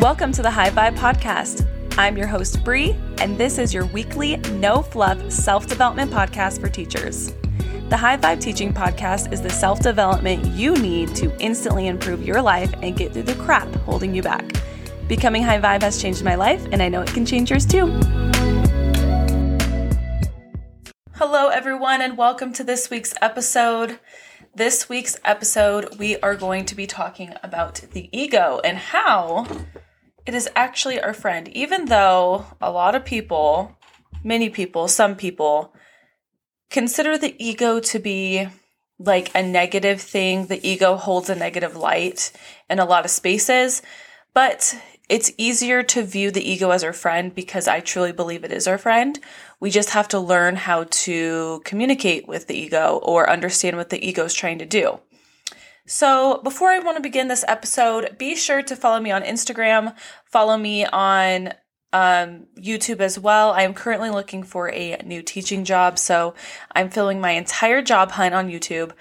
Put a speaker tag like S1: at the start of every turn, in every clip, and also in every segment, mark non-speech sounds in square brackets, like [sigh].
S1: Welcome to the High Vibe Podcast. I'm your host, Bree, and this is your weekly, no fluff self development podcast for teachers. The High Vibe Teaching Podcast is the self development you need to instantly improve your life and get through the crap holding you back. Becoming High Vibe has changed my life, and I know it can change yours too. Hello, everyone, and welcome to this week's episode. This week's episode, we are going to be talking about the ego and how it is actually our friend. Even though a lot of people, many people, some people, consider the ego to be like a negative thing, the ego holds a negative light in a lot of spaces, but it's easier to view the ego as our friend because I truly believe it is our friend. We just have to learn how to communicate with the ego or understand what the ego is trying to do. So, before I want to begin this episode, be sure to follow me on Instagram, follow me on um, YouTube as well. I am currently looking for a new teaching job, so I'm filling my entire job hunt on YouTube.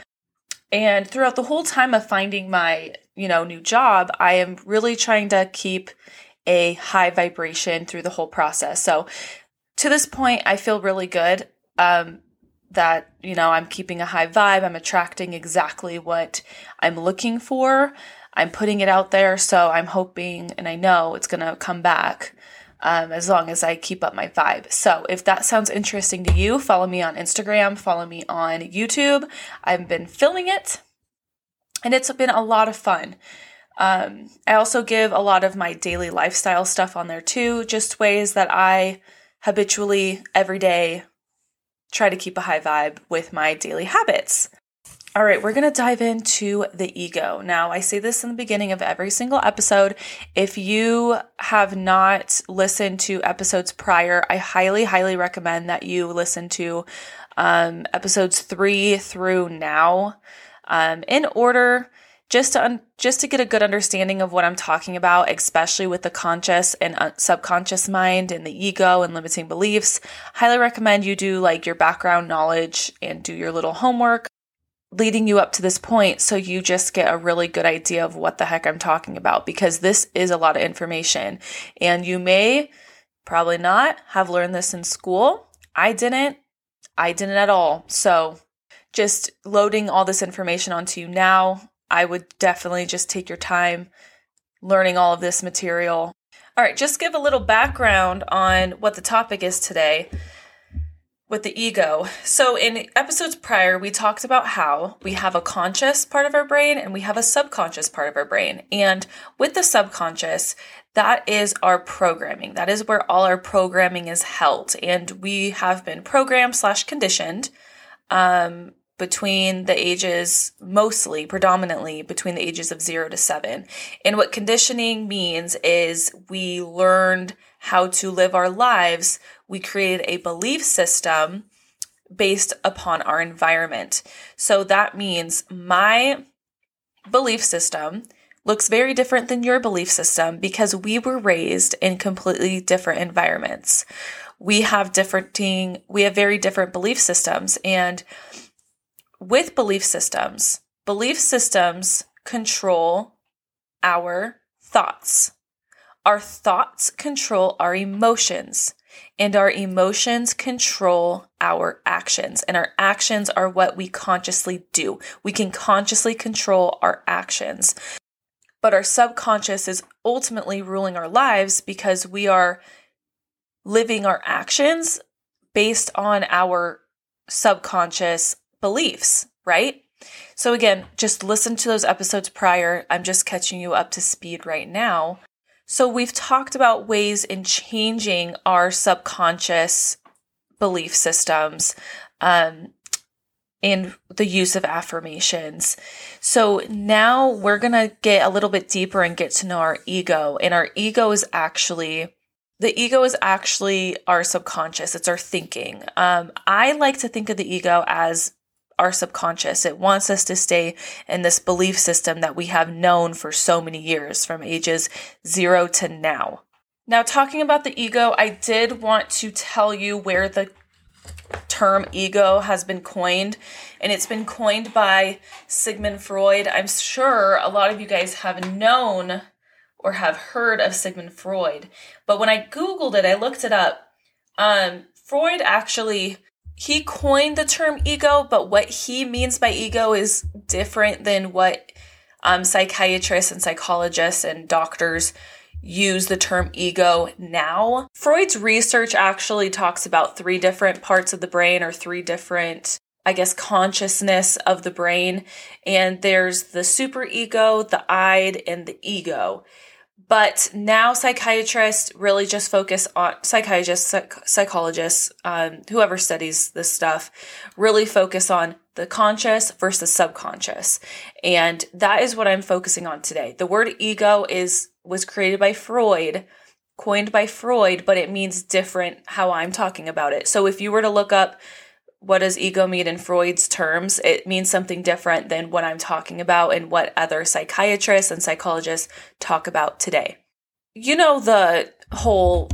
S1: And throughout the whole time of finding my, you know, new job, I am really trying to keep a high vibration through the whole process. So, to this point, I feel really good. Um, that you know i'm keeping a high vibe i'm attracting exactly what i'm looking for i'm putting it out there so i'm hoping and i know it's going to come back um, as long as i keep up my vibe. So if that sounds interesting to you follow me on instagram follow me on youtube. I've been filming it and it's been a lot of fun. Um, i also give a lot of my daily lifestyle stuff on there too just ways that i habitually every day try to keep a high vibe with my daily habits. All right, we're going to dive into the ego. Now, I say this in the beginning of every single episode. If you have not listened to episodes prior, I highly, highly recommend that you listen to um, episodes three through now um, in order just to un- just to get a good understanding of what I'm talking about, especially with the conscious and un- subconscious mind and the ego and limiting beliefs. Highly recommend you do like your background knowledge and do your little homework leading you up to this point so you just get a really good idea of what the heck I'm talking about because this is a lot of information and you may probably not have learned this in school. I didn't. I didn't at all. So just loading all this information onto you now I would definitely just take your time learning all of this material. All right, just give a little background on what the topic is today with the ego. So, in episodes prior, we talked about how we have a conscious part of our brain and we have a subconscious part of our brain. And with the subconscious, that is our programming. That is where all our programming is held. And we have been programmed slash conditioned um, between the ages, mostly, predominantly between the ages of zero to seven. And what conditioning means is we learned how to live our lives. We created a belief system based upon our environment. So that means my belief system looks very different than your belief system because we were raised in completely different environments. We have different we have very different belief systems and with belief systems, belief systems control our thoughts. Our thoughts control our emotions, and our emotions control our actions. And our actions are what we consciously do. We can consciously control our actions. But our subconscious is ultimately ruling our lives because we are living our actions based on our subconscious beliefs, right? So, again, just listen to those episodes prior. I'm just catching you up to speed right now. So, we've talked about ways in changing our subconscious belief systems um, and the use of affirmations. So, now we're going to get a little bit deeper and get to know our ego. And our ego is actually the ego is actually our subconscious it's our thinking um, i like to think of the ego as our subconscious. It wants us to stay in this belief system that we have known for so many years from ages zero to now. Now, talking about the ego, I did want to tell you where the term ego has been coined, and it's been coined by Sigmund Freud. I'm sure a lot of you guys have known or have heard of Sigmund Freud. But when I Googled it, I looked it up. Um, Freud actually he coined the term ego, but what he means by ego is different than what um, psychiatrists and psychologists and doctors use the term ego now. Freud's research actually talks about three different parts of the brain or three different I guess, consciousness of the brain. And there's the superego, the id, and the ego. But now psychiatrists really just focus on psychiatrists, psych- psychologists, um, whoever studies this stuff, really focus on the conscious versus subconscious. And that is what I'm focusing on today. The word ego is was created by Freud, coined by Freud, but it means different how I'm talking about it. So if you were to look up what does ego mean in Freud's terms, it means something different than what I'm talking about and what other psychiatrists and psychologists talk about today. You know, the whole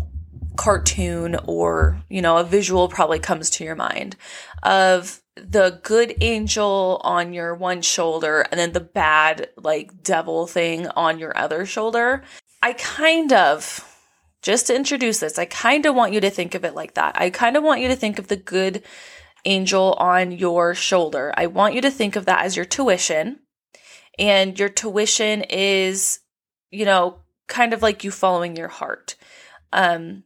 S1: cartoon or, you know, a visual probably comes to your mind of the good angel on your one shoulder and then the bad, like, devil thing on your other shoulder. I kind of, just to introduce this, I kind of want you to think of it like that. I kind of want you to think of the good angel on your shoulder. I want you to think of that as your tuition. And your tuition is, you know, kind of like you following your heart. Um,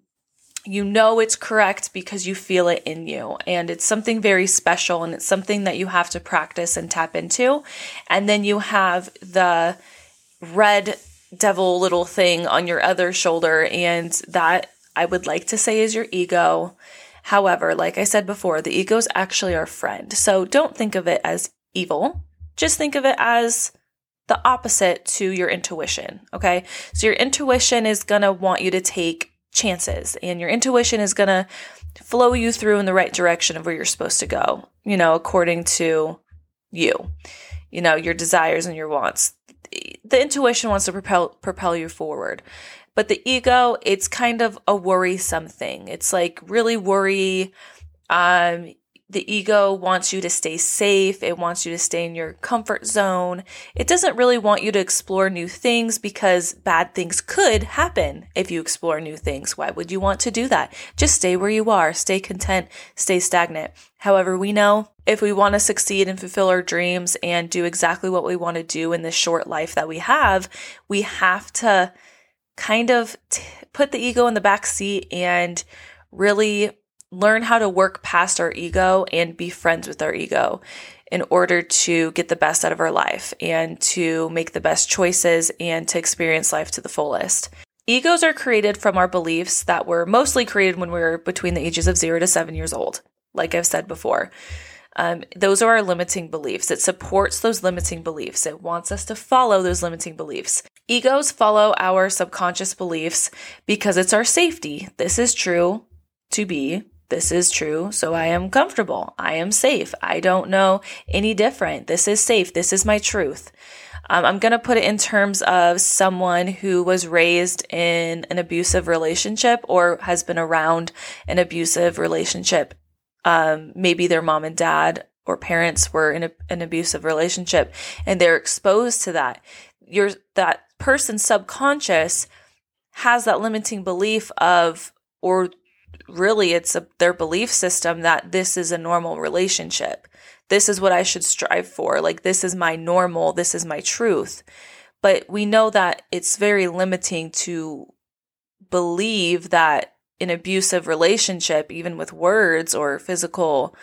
S1: you know it's correct because you feel it in you. And it's something very special and it's something that you have to practice and tap into. And then you have the red devil little thing on your other shoulder. And that I would like to say is your ego. However, like I said before, the ego is actually our friend. So don't think of it as evil. Just think of it as the opposite to your intuition. Okay. So your intuition is going to want you to take chances and your intuition is going to flow you through in the right direction of where you're supposed to go, you know, according to you, you know, your desires and your wants. The intuition wants to propel, propel you forward. But the ego, it's kind of a worrisome thing. It's like really worry. Um, the ego wants you to stay safe. It wants you to stay in your comfort zone. It doesn't really want you to explore new things because bad things could happen if you explore new things. Why would you want to do that? Just stay where you are, stay content, stay stagnant. However, we know if we want to succeed and fulfill our dreams and do exactly what we want to do in this short life that we have, we have to kind of t- put the ego in the back seat and really learn how to work past our ego and be friends with our ego in order to get the best out of our life and to make the best choices and to experience life to the fullest. Egos are created from our beliefs that were mostly created when we were between the ages of zero to seven years old, like I've said before. Um, those are our limiting beliefs. It supports those limiting beliefs. It wants us to follow those limiting beliefs. Egos follow our subconscious beliefs because it's our safety. This is true to be. This is true. So I am comfortable. I am safe. I don't know any different. This is safe. This is my truth. Um, I'm going to put it in terms of someone who was raised in an abusive relationship or has been around an abusive relationship. Um, maybe their mom and dad or parents were in a, an abusive relationship and they're exposed to that. You're that person's subconscious has that limiting belief of, or really it's a, their belief system that this is a normal relationship. This is what I should strive for. Like, this is my normal. This is my truth. But we know that it's very limiting to believe that an abusive relationship, even with words or physical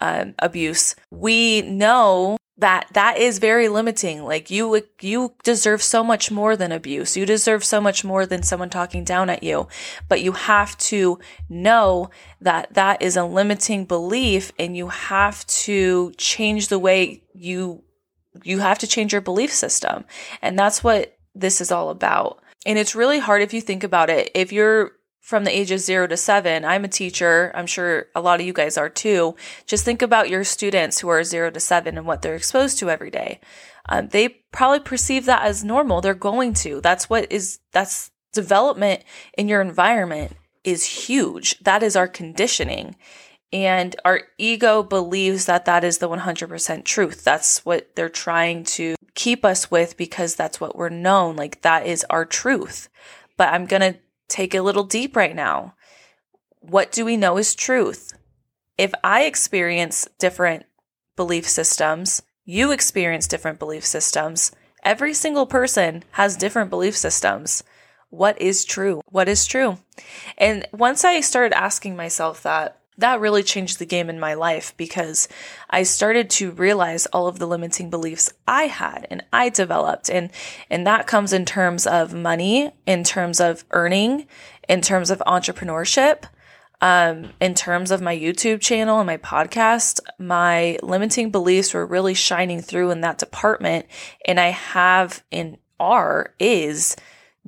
S1: um, abuse, we know that that is very limiting. Like you you deserve so much more than abuse. You deserve so much more than someone talking down at you. But you have to know that that is a limiting belief and you have to change the way you you have to change your belief system. And that's what this is all about. And it's really hard if you think about it. If you're from the ages zero to seven. I'm a teacher. I'm sure a lot of you guys are too. Just think about your students who are zero to seven and what they're exposed to every day. Um, they probably perceive that as normal. They're going to. That's what is, that's development in your environment is huge. That is our conditioning. And our ego believes that that is the 100% truth. That's what they're trying to keep us with because that's what we're known. Like that is our truth. But I'm going to take a little deep right now. What do we know is truth? If I experience different belief systems, you experience different belief systems. Every single person has different belief systems. What is true? What is true? And once I started asking myself that, that really changed the game in my life because I started to realize all of the limiting beliefs I had and I developed. And, and that comes in terms of money, in terms of earning, in terms of entrepreneurship, um, in terms of my YouTube channel and my podcast, my limiting beliefs were really shining through in that department. And I have in are is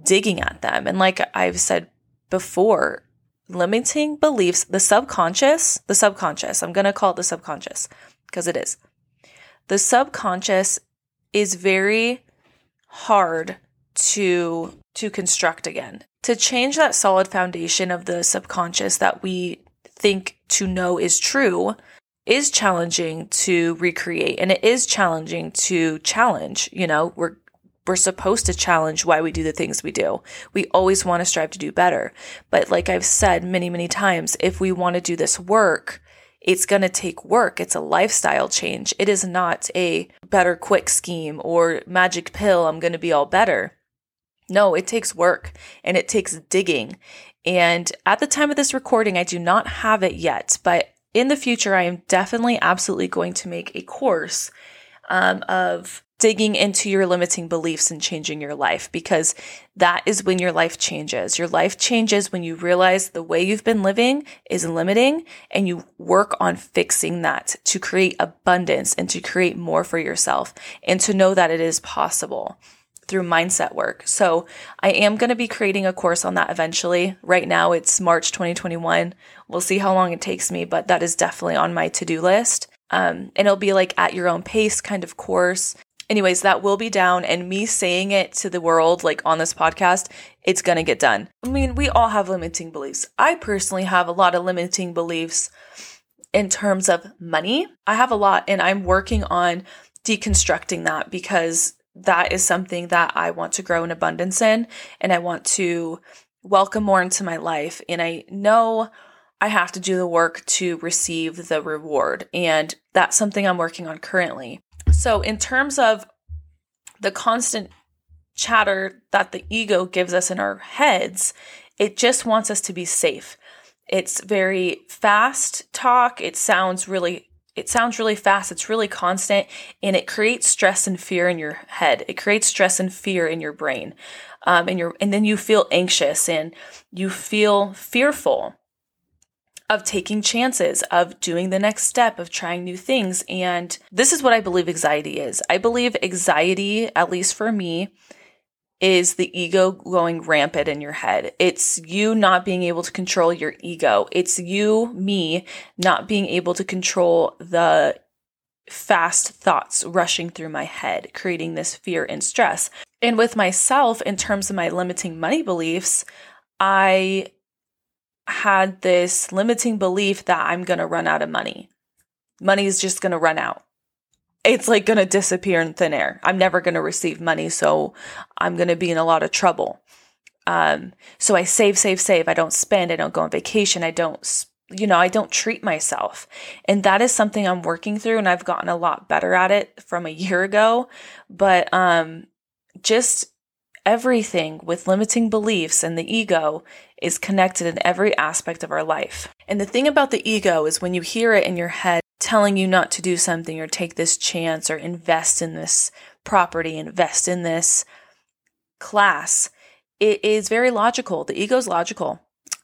S1: digging at them. And like I've said before, limiting beliefs, the subconscious, the subconscious, I'm going to call it the subconscious because it is. The subconscious is very hard to to construct again. To change that solid foundation of the subconscious that we think to know is true is challenging to recreate and it is challenging to challenge, you know, we're we're supposed to challenge why we do the things we do. We always want to strive to do better. But like I've said many, many times, if we want to do this work, it's going to take work. It's a lifestyle change. It is not a better quick scheme or magic pill. I'm going to be all better. No, it takes work and it takes digging. And at the time of this recording, I do not have it yet, but in the future, I am definitely absolutely going to make a course um, of digging into your limiting beliefs and changing your life because that is when your life changes. Your life changes when you realize the way you've been living is limiting and you work on fixing that to create abundance and to create more for yourself and to know that it is possible through mindset work. So I am going to be creating a course on that eventually. Right now it's March 2021. We'll see how long it takes me, but that is definitely on my to-do list. Um, and it'll be like at your own pace kind of course anyways, that will be down. And me saying it to the world, like on this podcast, it's going to get done. I mean, we all have limiting beliefs. I personally have a lot of limiting beliefs in terms of money. I have a lot, and I'm working on deconstructing that because that is something that I want to grow in abundance in. And I want to welcome more into my life. And I know. I have to do the work to receive the reward. And that's something I'm working on currently. So, in terms of the constant chatter that the ego gives us in our heads, it just wants us to be safe. It's very fast talk. It sounds really it sounds really fast. It's really constant and it creates stress and fear in your head. It creates stress and fear in your brain. Um, and your and then you feel anxious and you feel fearful of taking chances, of doing the next step, of trying new things. And this is what I believe anxiety is. I believe anxiety, at least for me, is the ego going rampant in your head. It's you not being able to control your ego. It's you, me, not being able to control the fast thoughts rushing through my head, creating this fear and stress. And with myself, in terms of my limiting money beliefs, I had this limiting belief that I'm going to run out of money. Money is just going to run out. It's like going to disappear in thin air. I'm never going to receive money, so I'm going to be in a lot of trouble. Um, so I save, save, save. I don't spend. I don't go on vacation. I don't, you know, I don't treat myself. And that is something I'm working through, and I've gotten a lot better at it from a year ago. But um, just everything with limiting beliefs and the ego is connected in every aspect of our life. And the thing about the ego is when you hear it in your head telling you not to do something or take this chance or invest in this property, invest in this class, it is very logical. The ego is logical.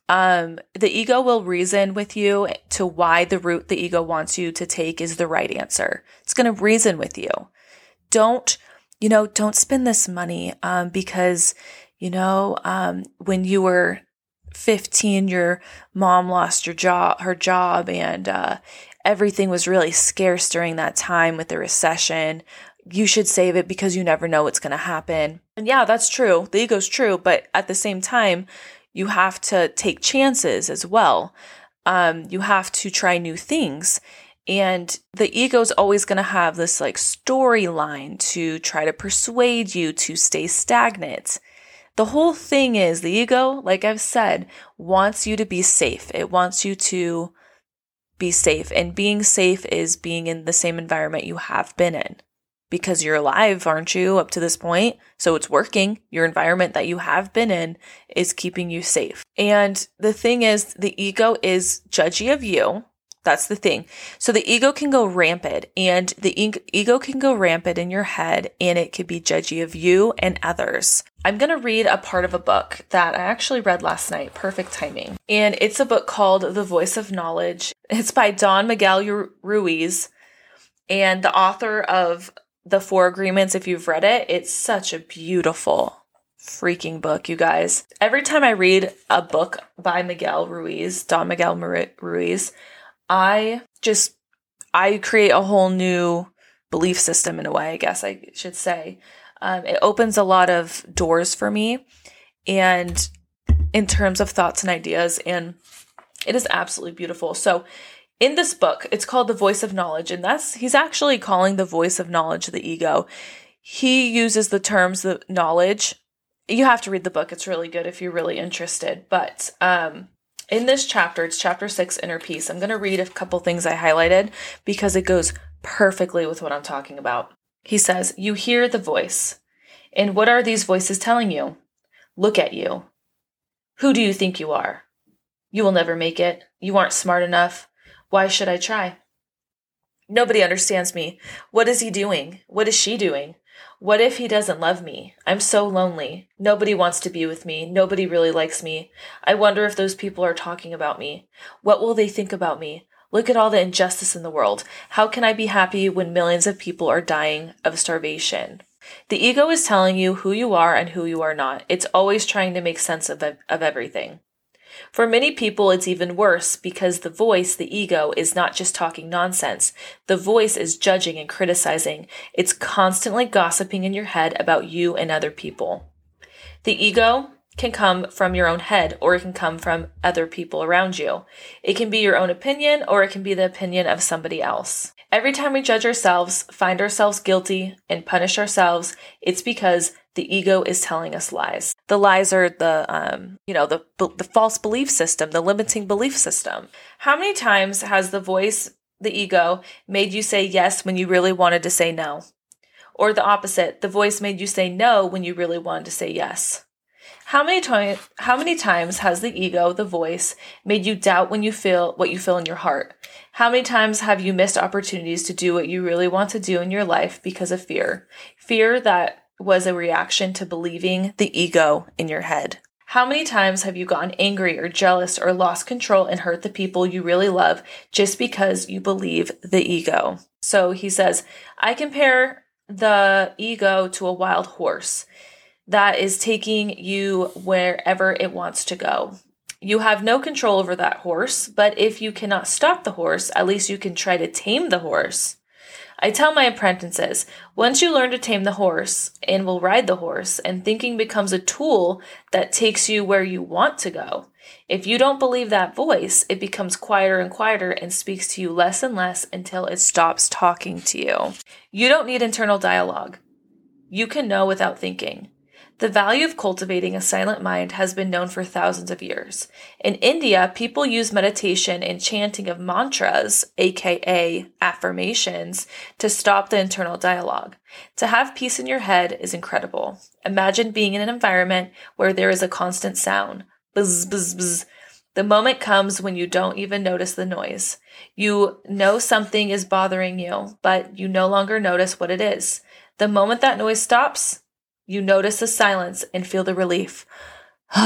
S1: Um, the ego will reason with you to why the route the ego wants you to take is the right answer. It's going to reason with you. Don't, you know, don't spend this money um, because, you know, um, when you were 15 your mom lost your job her job and uh, everything was really scarce during that time with the recession. You should save it because you never know what's going to happen. And yeah that's true. The ego's true but at the same time you have to take chances as well. Um, you have to try new things And the ego is always going to have this like storyline to try to persuade you to stay stagnant. The whole thing is the ego, like I've said, wants you to be safe. It wants you to be safe. And being safe is being in the same environment you have been in because you're alive, aren't you, up to this point? So it's working. Your environment that you have been in is keeping you safe. And the thing is, the ego is judgy of you. That's the thing. So the ego can go rampant and the ego can go rampant in your head and it could be judgy of you and others. I'm going to read a part of a book that I actually read last night, perfect timing. And it's a book called The Voice of Knowledge. It's by Don Miguel Ruiz and the author of The Four Agreements. If you've read it, it's such a beautiful freaking book, you guys. Every time I read a book by Miguel Ruiz, Don Miguel Ruiz, I just I create a whole new belief system in a way, I guess I should say. Um, it opens a lot of doors for me and in terms of thoughts and ideas and it is absolutely beautiful. So in this book, it's called The Voice of Knowledge and that's he's actually calling the voice of knowledge the ego. He uses the terms the knowledge. You have to read the book. It's really good if you're really interested. But um in this chapter, it's chapter six, inner peace. I'm going to read a couple things I highlighted because it goes perfectly with what I'm talking about. He says, You hear the voice. And what are these voices telling you? Look at you. Who do you think you are? You will never make it. You aren't smart enough. Why should I try? Nobody understands me. What is he doing? What is she doing? What if he doesn't love me? I'm so lonely. Nobody wants to be with me. Nobody really likes me. I wonder if those people are talking about me. What will they think about me? Look at all the injustice in the world. How can I be happy when millions of people are dying of starvation? The ego is telling you who you are and who you are not. It's always trying to make sense of, of everything. For many people, it's even worse because the voice, the ego, is not just talking nonsense. The voice is judging and criticizing. It's constantly gossiping in your head about you and other people. The ego can come from your own head or it can come from other people around you. It can be your own opinion or it can be the opinion of somebody else. Every time we judge ourselves, find ourselves guilty, and punish ourselves, it's because the ego is telling us lies. The lies are the, um, you know, the the false belief system, the limiting belief system. How many times has the voice, the ego, made you say yes when you really wanted to say no? Or the opposite, the voice made you say no when you really wanted to say yes. How many times how many times has the ego, the voice, made you doubt when you feel what you feel in your heart? How many times have you missed opportunities to do what you really want to do in your life because of fear? Fear that was a reaction to believing the ego in your head. How many times have you gotten angry or jealous or lost control and hurt the people you really love just because you believe the ego? So he says, I compare the ego to a wild horse that is taking you wherever it wants to go. You have no control over that horse, but if you cannot stop the horse, at least you can try to tame the horse. I tell my apprentices, once you learn to tame the horse and will ride the horse, and thinking becomes a tool that takes you where you want to go. If you don't believe that voice, it becomes quieter and quieter and speaks to you less and less until it stops talking to you. You don't need internal dialogue. You can know without thinking. The value of cultivating a silent mind has been known for thousands of years. In India, people use meditation and chanting of mantras, aka affirmations, to stop the internal dialogue. To have peace in your head is incredible. Imagine being in an environment where there is a constant sound. The moment comes when you don't even notice the noise. You know something is bothering you, but you no longer notice what it is. The moment that noise stops, you notice the silence and feel the relief. [sighs]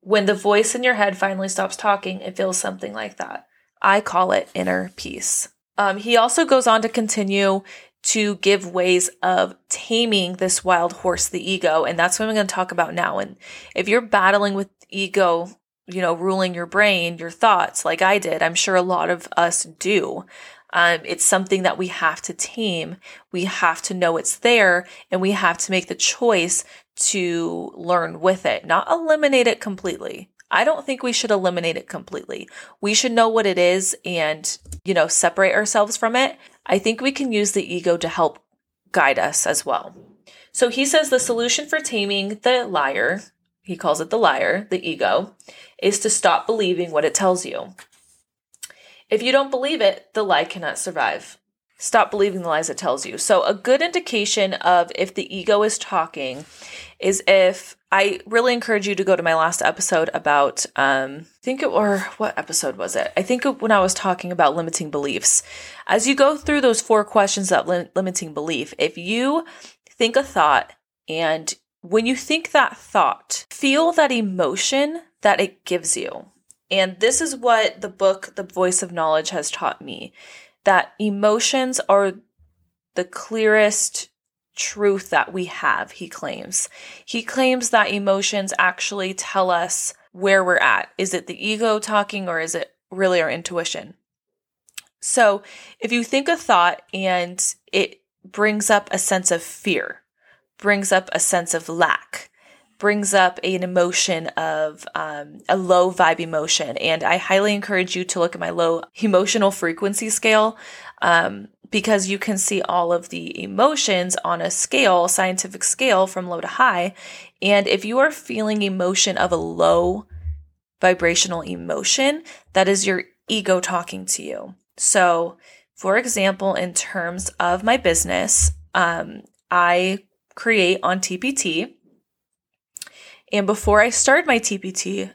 S1: when the voice in your head finally stops talking, it feels something like that. I call it inner peace. Um, he also goes on to continue to give ways of taming this wild horse, the ego. And that's what I'm going to talk about now. And if you're battling with ego, you know, ruling your brain, your thoughts, like I did, I'm sure a lot of us do. Um, it's something that we have to tame. We have to know it's there and we have to make the choice to learn with it, not eliminate it completely. I don't think we should eliminate it completely. We should know what it is and, you know, separate ourselves from it. I think we can use the ego to help guide us as well. So he says the solution for taming the liar, he calls it the liar, the ego, is to stop believing what it tells you. If you don't believe it, the lie cannot survive. Stop believing the lies it tells you. So, a good indication of if the ego is talking is if I really encourage you to go to my last episode about, um, I think it, or what episode was it? I think when I was talking about limiting beliefs. As you go through those four questions of lim- limiting belief, if you think a thought and when you think that thought, feel that emotion that it gives you. And this is what the book, The Voice of Knowledge, has taught me that emotions are the clearest truth that we have, he claims. He claims that emotions actually tell us where we're at. Is it the ego talking or is it really our intuition? So if you think a thought and it brings up a sense of fear, brings up a sense of lack, brings up an emotion of um, a low vibe emotion. And I highly encourage you to look at my low emotional frequency scale um, because you can see all of the emotions on a scale, scientific scale from low to high. And if you are feeling emotion of a low vibrational emotion, that is your ego talking to you. So, for example, in terms of my business, um, I create on TPT and before I started my TPT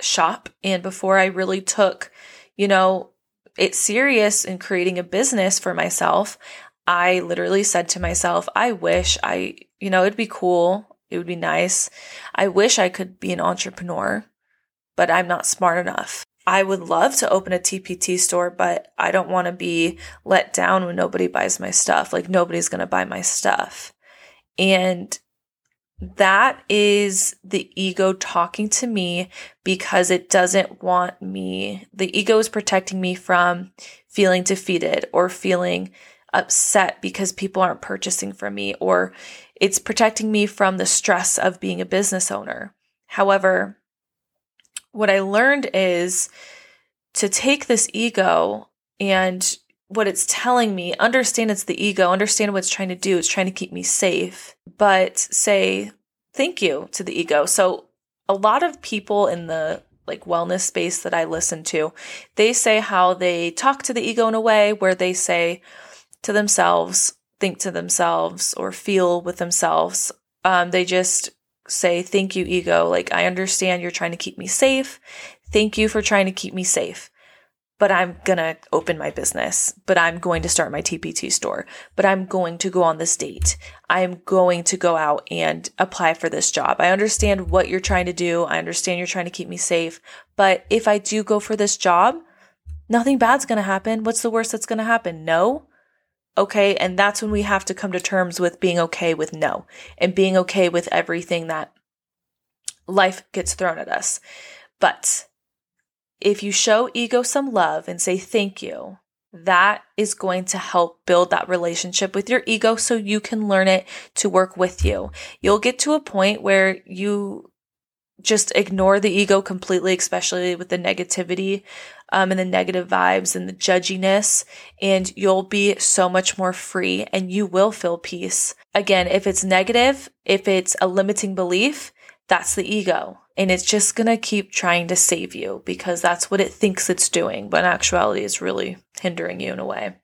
S1: shop and before I really took, you know, it serious in creating a business for myself, I literally said to myself, I wish I, you know, it'd be cool. It would be nice. I wish I could be an entrepreneur, but I'm not smart enough. I would love to open a TPT store, but I don't want to be let down when nobody buys my stuff. Like nobody's going to buy my stuff. And that is the ego talking to me because it doesn't want me. The ego is protecting me from feeling defeated or feeling upset because people aren't purchasing from me, or it's protecting me from the stress of being a business owner. However, what I learned is to take this ego and what it's telling me, understand it's the ego, understand what it's trying to do. It's trying to keep me safe, but say thank you to the ego. So a lot of people in the like wellness space that I listen to, they say how they talk to the ego in a way where they say to themselves, think to themselves, or feel with themselves. Um, they just say, Thank you, ego. Like, I understand you're trying to keep me safe. Thank you for trying to keep me safe but I'm going to open my business, but I'm going to start my TPT store, but I'm going to go on this date. I'm going to go out and apply for this job. I understand what you're trying to do. I understand you're trying to keep me safe. But if I do go for this job, nothing bad's going to happen. What's the worst that's going to happen? No. Okay. And that's when we have to come to terms with being okay with no and being okay with everything that life gets thrown at us. But if you show ego some love and say thank you, that is going to help build that relationship with your ego so you can learn it to work with you. You'll get to a point where you just ignore the ego completely, especially with the negativity um, and the negative vibes and the judginess, and you'll be so much more free and you will feel peace. Again, if it's negative, if it's a limiting belief, that's the ego. And it's just going to keep trying to save you because that's what it thinks it's doing. But in actuality, it's really hindering you in a way.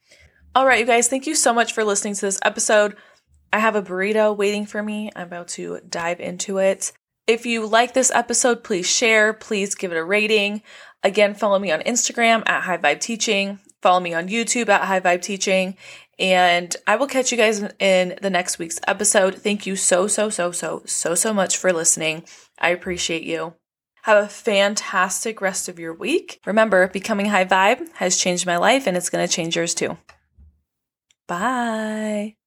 S1: All right, you guys, thank you so much for listening to this episode. I have a burrito waiting for me. I'm about to dive into it. If you like this episode, please share. Please give it a rating. Again, follow me on Instagram at High Vibe Teaching. Follow me on YouTube at High Vibe Teaching. And I will catch you guys in the next week's episode. Thank you so, so, so, so, so, so much for listening. I appreciate you. Have a fantastic rest of your week. Remember, becoming high vibe has changed my life and it's going to change yours too. Bye.